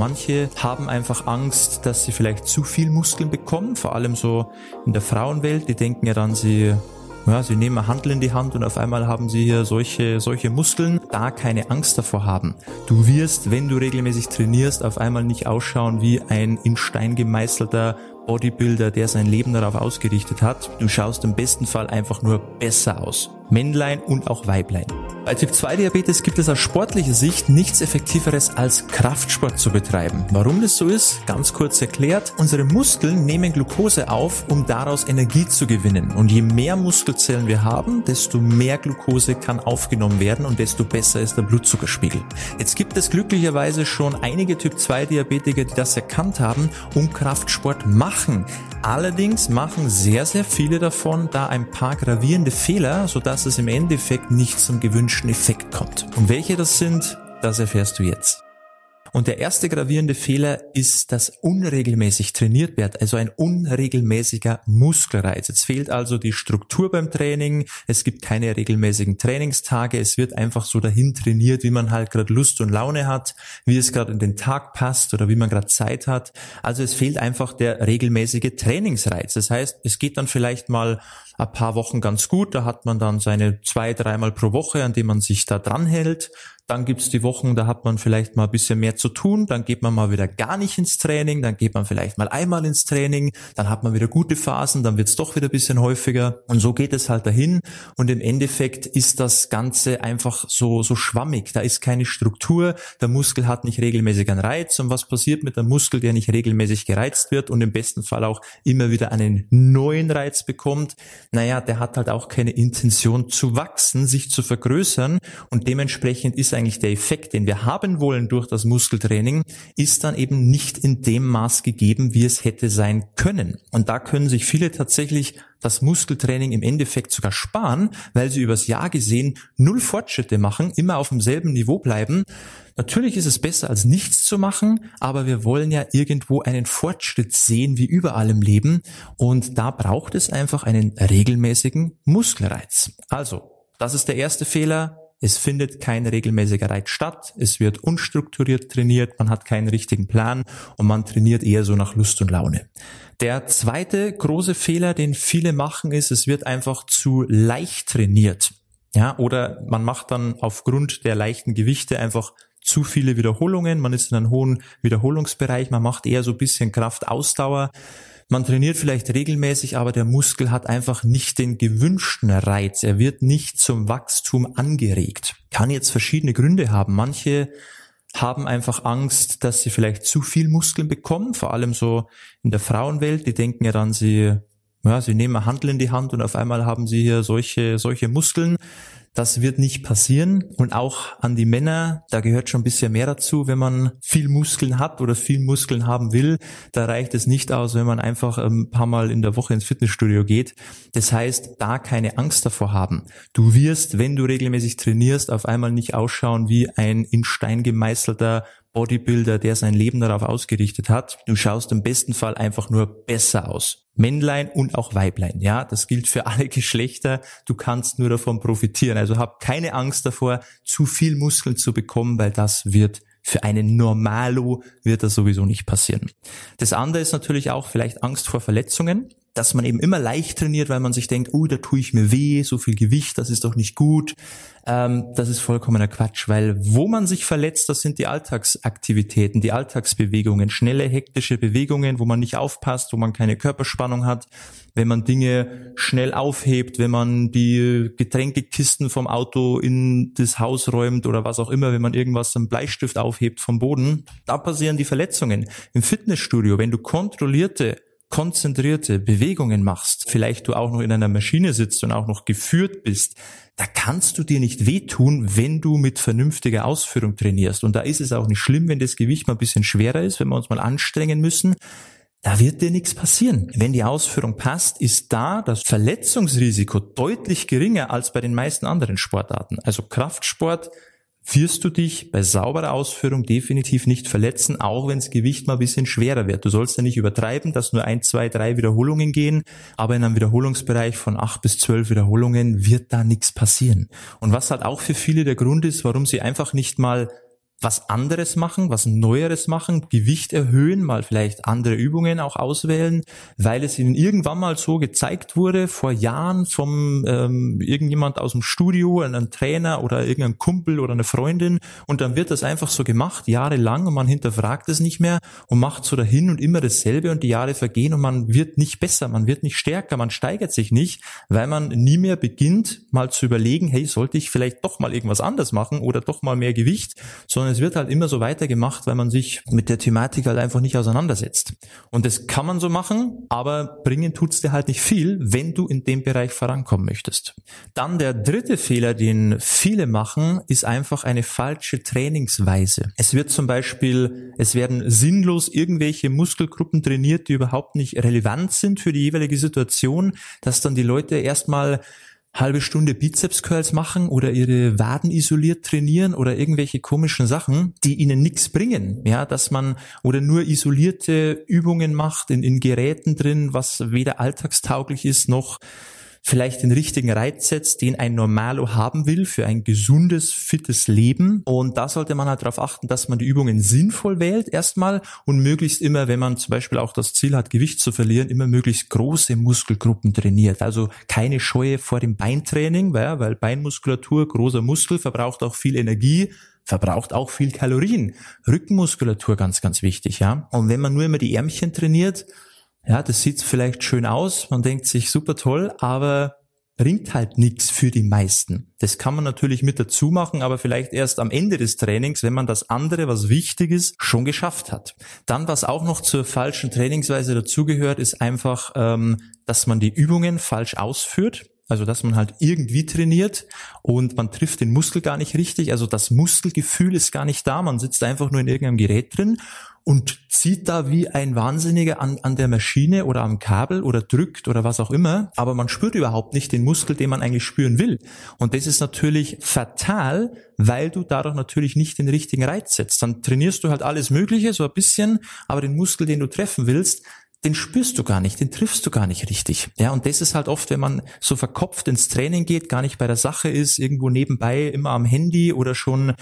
Manche haben einfach Angst, dass sie vielleicht zu viel Muskeln bekommen, vor allem so in der Frauenwelt. Die denken ja dann, sie ja, sie nehmen ein Handel in die Hand und auf einmal haben sie hier solche, solche Muskeln. Da keine Angst davor haben. Du wirst, wenn du regelmäßig trainierst, auf einmal nicht ausschauen wie ein in Stein gemeißelter Bodybuilder, der sein Leben darauf ausgerichtet hat. Du schaust im besten Fall einfach nur besser aus. Männlein und auch Weiblein. Bei Typ 2 Diabetes gibt es aus sportlicher Sicht nichts effektiveres als Kraftsport zu betreiben. Warum das so ist, ganz kurz erklärt. Unsere Muskeln nehmen Glucose auf, um daraus Energie zu gewinnen. Und je mehr Muskelzellen wir haben, desto mehr Glucose kann aufgenommen werden und desto besser ist der Blutzuckerspiegel. Jetzt gibt es glücklicherweise schon einige Typ 2 Diabetiker, die das erkannt haben und Kraftsport machen. Allerdings machen sehr, sehr viele davon da ein paar gravierende Fehler, sodass es im Endeffekt nicht zum gewünschten Effekt kommt. Und welche das sind, das erfährst du jetzt. Und der erste gravierende Fehler ist, dass unregelmäßig trainiert wird, also ein unregelmäßiger Muskelreiz. Jetzt fehlt also die Struktur beim Training, es gibt keine regelmäßigen Trainingstage, es wird einfach so dahin trainiert, wie man halt gerade Lust und Laune hat, wie es gerade in den Tag passt oder wie man gerade Zeit hat. Also es fehlt einfach der regelmäßige Trainingsreiz. Das heißt, es geht dann vielleicht mal ein paar Wochen ganz gut, da hat man dann seine zwei, dreimal pro Woche, an dem man sich da dran hält. Dann gibt's die Wochen, da hat man vielleicht mal ein bisschen mehr zu tun, dann geht man mal wieder gar nicht ins Training, dann geht man vielleicht mal einmal ins Training, dann hat man wieder gute Phasen, dann wird's doch wieder ein bisschen häufiger. Und so geht es halt dahin. Und im Endeffekt ist das Ganze einfach so, so schwammig, da ist keine Struktur, der Muskel hat nicht regelmäßig einen Reiz. Und was passiert mit dem Muskel, der nicht regelmäßig gereizt wird und im besten Fall auch immer wieder einen neuen Reiz bekommt, naja, der hat halt auch keine Intention zu wachsen, sich zu vergrößern und dementsprechend ist eigentlich der Effekt, den wir haben wollen durch das Muskeltraining, ist dann eben nicht in dem Maß gegeben, wie es hätte sein können. Und da können sich viele tatsächlich das Muskeltraining im Endeffekt sogar sparen, weil sie übers Jahr gesehen null Fortschritte machen, immer auf demselben Niveau bleiben. Natürlich ist es besser als nichts zu machen, aber wir wollen ja irgendwo einen Fortschritt sehen, wie überall im Leben. Und da braucht es einfach einen regelmäßigen Muskelreiz. Also, das ist der erste Fehler. Es findet kein regelmäßiger Reiz statt. Es wird unstrukturiert trainiert. Man hat keinen richtigen Plan und man trainiert eher so nach Lust und Laune. Der zweite große Fehler, den viele machen, ist, es wird einfach zu leicht trainiert. Ja, oder man macht dann aufgrund der leichten Gewichte einfach zu viele Wiederholungen. Man ist in einem hohen Wiederholungsbereich. Man macht eher so ein bisschen Kraftausdauer. Man trainiert vielleicht regelmäßig, aber der Muskel hat einfach nicht den gewünschten Reiz. Er wird nicht zum Wachstum angeregt. Kann jetzt verschiedene Gründe haben. Manche haben einfach Angst, dass sie vielleicht zu viel Muskeln bekommen, vor allem so in der Frauenwelt. Die denken ja dann, sie, ja, sie nehmen ein Handel in die Hand und auf einmal haben sie hier solche, solche Muskeln. Das wird nicht passieren. Und auch an die Männer, da gehört schon ein bisschen mehr dazu, wenn man viel Muskeln hat oder viel Muskeln haben will. Da reicht es nicht aus, wenn man einfach ein paar Mal in der Woche ins Fitnessstudio geht. Das heißt, da keine Angst davor haben. Du wirst, wenn du regelmäßig trainierst, auf einmal nicht ausschauen wie ein in Stein gemeißelter Bodybuilder, der sein Leben darauf ausgerichtet hat. Du schaust im besten Fall einfach nur besser aus. Männlein und auch Weiblein. Ja, das gilt für alle Geschlechter. Du kannst nur davon profitieren. Also hab keine Angst davor, zu viel Muskeln zu bekommen, weil das wird für einen Normalo wird das sowieso nicht passieren. Das andere ist natürlich auch vielleicht Angst vor Verletzungen dass man eben immer leicht trainiert, weil man sich denkt, oh, da tue ich mir weh, so viel Gewicht, das ist doch nicht gut. Ähm, das ist vollkommener Quatsch, weil wo man sich verletzt, das sind die Alltagsaktivitäten, die Alltagsbewegungen, schnelle, hektische Bewegungen, wo man nicht aufpasst, wo man keine Körperspannung hat, wenn man Dinge schnell aufhebt, wenn man die Getränkekisten vom Auto in das Haus räumt oder was auch immer, wenn man irgendwas am Bleistift aufhebt vom Boden, da passieren die Verletzungen. Im Fitnessstudio, wenn du kontrollierte konzentrierte Bewegungen machst, vielleicht du auch noch in einer Maschine sitzt und auch noch geführt bist, da kannst du dir nicht wehtun, wenn du mit vernünftiger Ausführung trainierst. Und da ist es auch nicht schlimm, wenn das Gewicht mal ein bisschen schwerer ist, wenn wir uns mal anstrengen müssen. Da wird dir nichts passieren. Wenn die Ausführung passt, ist da das Verletzungsrisiko deutlich geringer als bei den meisten anderen Sportarten. Also Kraftsport wirst du dich bei sauberer Ausführung definitiv nicht verletzen, auch wenn das Gewicht mal ein bisschen schwerer wird. Du sollst ja nicht übertreiben, dass nur ein, zwei, drei Wiederholungen gehen, aber in einem Wiederholungsbereich von acht bis zwölf Wiederholungen wird da nichts passieren. Und was halt auch für viele der Grund ist, warum sie einfach nicht mal was anderes machen, was Neueres machen, Gewicht erhöhen, mal vielleicht andere Übungen auch auswählen, weil es ihnen irgendwann mal so gezeigt wurde, vor Jahren vom ähm, irgendjemand aus dem Studio, ein Trainer oder irgendein Kumpel oder eine Freundin und dann wird das einfach so gemacht, jahrelang und man hinterfragt es nicht mehr und macht so dahin und immer dasselbe und die Jahre vergehen und man wird nicht besser, man wird nicht stärker, man steigert sich nicht, weil man nie mehr beginnt, mal zu überlegen, hey, sollte ich vielleicht doch mal irgendwas anders machen oder doch mal mehr Gewicht, sondern sondern es wird halt immer so weitergemacht, weil man sich mit der Thematik halt einfach nicht auseinandersetzt. Und das kann man so machen, aber bringen tut's dir halt nicht viel, wenn du in dem Bereich vorankommen möchtest. Dann der dritte Fehler, den viele machen, ist einfach eine falsche Trainingsweise. Es wird zum Beispiel, es werden sinnlos irgendwelche Muskelgruppen trainiert, die überhaupt nicht relevant sind für die jeweilige Situation, dass dann die Leute erstmal halbe Stunde Bizeps Curls machen oder ihre Waden isoliert trainieren oder irgendwelche komischen Sachen, die ihnen nichts bringen, ja, dass man oder nur isolierte Übungen macht in, in Geräten drin, was weder alltagstauglich ist noch vielleicht den richtigen Reiz setzt, den ein Normalo haben will für ein gesundes, fittes Leben. Und da sollte man halt darauf achten, dass man die Übungen sinnvoll wählt erstmal und möglichst immer, wenn man zum Beispiel auch das Ziel hat, Gewicht zu verlieren, immer möglichst große Muskelgruppen trainiert. Also keine Scheue vor dem Beintraining, weil, weil Beinmuskulatur, großer Muskel, verbraucht auch viel Energie verbraucht auch viel Kalorien. Rückenmuskulatur ganz, ganz wichtig, ja. Und wenn man nur immer die Ärmchen trainiert, ja, das sieht vielleicht schön aus, man denkt sich super toll, aber bringt halt nichts für die meisten. Das kann man natürlich mit dazu machen, aber vielleicht erst am Ende des Trainings, wenn man das andere, was wichtig ist, schon geschafft hat. Dann, was auch noch zur falschen Trainingsweise dazugehört, ist einfach, ähm, dass man die Übungen falsch ausführt. Also dass man halt irgendwie trainiert und man trifft den Muskel gar nicht richtig. Also das Muskelgefühl ist gar nicht da. Man sitzt einfach nur in irgendeinem Gerät drin und zieht da wie ein Wahnsinniger an, an der Maschine oder am Kabel oder drückt oder was auch immer, aber man spürt überhaupt nicht den Muskel, den man eigentlich spüren will. Und das ist natürlich fatal, weil du dadurch natürlich nicht den richtigen Reiz setzt. Dann trainierst du halt alles Mögliche, so ein bisschen, aber den Muskel, den du treffen willst, den spürst du gar nicht, den triffst du gar nicht richtig. Ja, und das ist halt oft, wenn man so verkopft ins Training geht, gar nicht bei der Sache ist, irgendwo nebenbei immer am Handy oder schon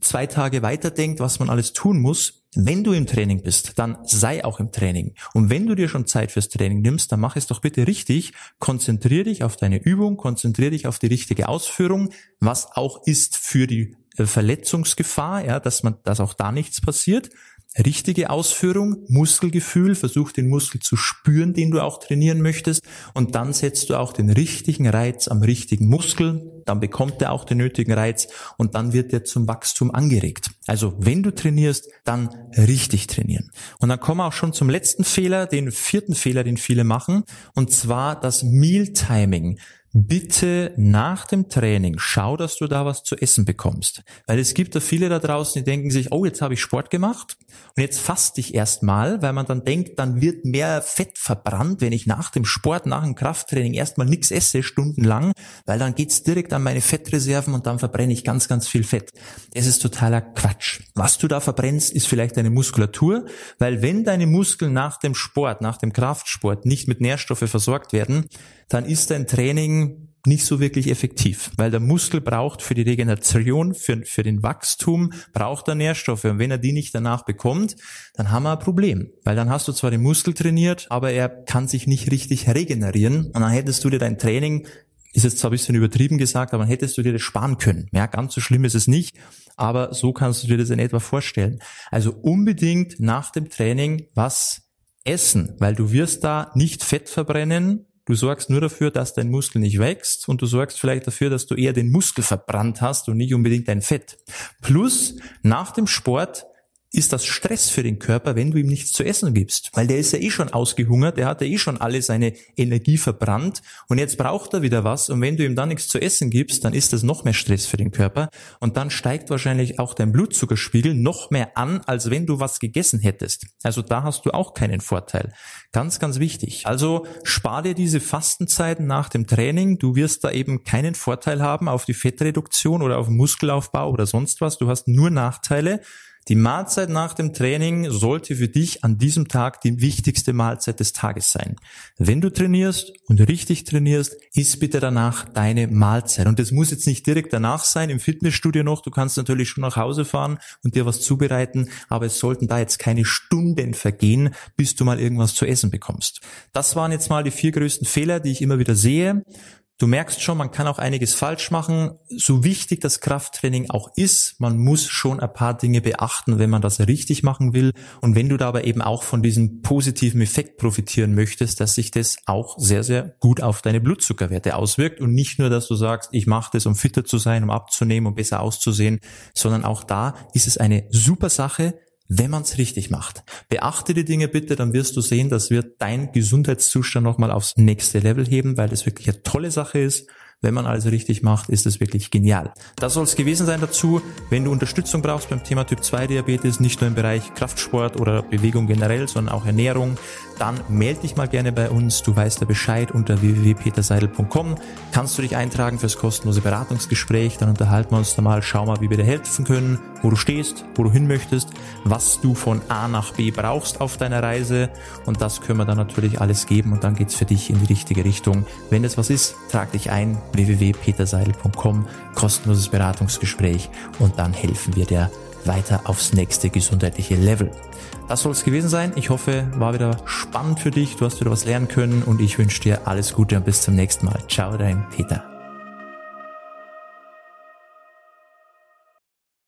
zwei Tage weiterdenkt, was man alles tun muss, wenn du im Training bist, dann sei auch im Training. Und wenn du dir schon Zeit fürs Training nimmst, dann mach es doch bitte richtig. Konzentrier dich auf deine Übung, konzentrier dich auf die richtige Ausführung, was auch ist für die äh, Verletzungsgefahr, ja, dass man, dass auch da nichts passiert richtige Ausführung, Muskelgefühl, versuch den Muskel zu spüren, den du auch trainieren möchtest und dann setzt du auch den richtigen Reiz am richtigen Muskel, dann bekommt er auch den nötigen Reiz und dann wird er zum Wachstum angeregt. Also wenn du trainierst, dann richtig trainieren. Und dann kommen wir auch schon zum letzten Fehler, den vierten Fehler, den viele machen, und zwar das Meal-Timing bitte nach dem Training schau, dass du da was zu essen bekommst. Weil es gibt da viele da draußen, die denken sich, oh, jetzt habe ich Sport gemacht und jetzt faste ich erstmal, weil man dann denkt, dann wird mehr Fett verbrannt, wenn ich nach dem Sport, nach dem Krafttraining erstmal nichts esse, stundenlang, weil dann geht's direkt an meine Fettreserven und dann verbrenne ich ganz, ganz viel Fett. Es ist totaler Quatsch. Was du da verbrennst, ist vielleicht deine Muskulatur, weil wenn deine Muskeln nach dem Sport, nach dem Kraftsport nicht mit Nährstoffe versorgt werden, dann ist dein Training nicht so wirklich effektiv, weil der Muskel braucht für die Regeneration, für, für den Wachstum, braucht er Nährstoffe. Und wenn er die nicht danach bekommt, dann haben wir ein Problem. Weil dann hast du zwar den Muskel trainiert, aber er kann sich nicht richtig regenerieren. Und dann hättest du dir dein Training, ist jetzt zwar ein bisschen übertrieben gesagt, aber dann hättest du dir das sparen können. Ja, ganz so schlimm ist es nicht, aber so kannst du dir das in etwa vorstellen. Also unbedingt nach dem Training was essen, weil du wirst da nicht Fett verbrennen, Du sorgst nur dafür, dass dein Muskel nicht wächst und du sorgst vielleicht dafür, dass du eher den Muskel verbrannt hast und nicht unbedingt dein Fett. Plus, nach dem Sport ist das Stress für den Körper, wenn du ihm nichts zu essen gibst. Weil der ist ja eh schon ausgehungert, der hat ja eh schon alle seine Energie verbrannt und jetzt braucht er wieder was und wenn du ihm dann nichts zu essen gibst, dann ist das noch mehr Stress für den Körper und dann steigt wahrscheinlich auch dein Blutzuckerspiegel noch mehr an, als wenn du was gegessen hättest. Also da hast du auch keinen Vorteil. Ganz, ganz wichtig. Also spar dir diese Fastenzeiten nach dem Training. Du wirst da eben keinen Vorteil haben auf die Fettreduktion oder auf Muskelaufbau oder sonst was. Du hast nur Nachteile. Die Mahlzeit nach dem Training sollte für dich an diesem Tag die wichtigste Mahlzeit des Tages sein. Wenn du trainierst und richtig trainierst, isst bitte danach deine Mahlzeit. Und das muss jetzt nicht direkt danach sein, im Fitnessstudio noch. Du kannst natürlich schon nach Hause fahren und dir was zubereiten, aber es sollten da jetzt keine Stunden vergehen, bis du mal irgendwas zu essen bekommst. Das waren jetzt mal die vier größten Fehler, die ich immer wieder sehe. Du merkst schon, man kann auch einiges falsch machen. So wichtig das Krafttraining auch ist, man muss schon ein paar Dinge beachten, wenn man das richtig machen will. Und wenn du dabei eben auch von diesem positiven Effekt profitieren möchtest, dass sich das auch sehr, sehr gut auf deine Blutzuckerwerte auswirkt. Und nicht nur, dass du sagst, ich mache das, um fitter zu sein, um abzunehmen, um besser auszusehen, sondern auch da ist es eine super Sache, wenn man es richtig macht. Beachte die Dinge bitte, dann wirst du sehen, das wird dein Gesundheitszustand nochmal aufs nächste Level heben, weil das wirklich eine tolle Sache ist. Wenn man alles richtig macht, ist es wirklich genial. Das soll es gewesen sein dazu. Wenn du Unterstützung brauchst beim Thema Typ 2 Diabetes, nicht nur im Bereich Kraftsport oder Bewegung generell, sondern auch Ernährung, dann melde dich mal gerne bei uns. Du weißt ja Bescheid unter www.peterseidel.com. Kannst du dich eintragen fürs kostenlose Beratungsgespräch. Dann unterhalten wir uns da mal, schau mal, wie wir dir helfen können, wo du stehst, wo du hin möchtest, was du von A nach B brauchst auf deiner Reise. Und das können wir dann natürlich alles geben und dann geht's für dich in die richtige Richtung. Wenn das was ist, trag dich ein www.peterseidel.com, kostenloses Beratungsgespräch und dann helfen wir dir weiter aufs nächste gesundheitliche Level. Das soll es gewesen sein. Ich hoffe, war wieder spannend für dich. Du hast wieder was lernen können und ich wünsche dir alles Gute und bis zum nächsten Mal. Ciao, dein Peter.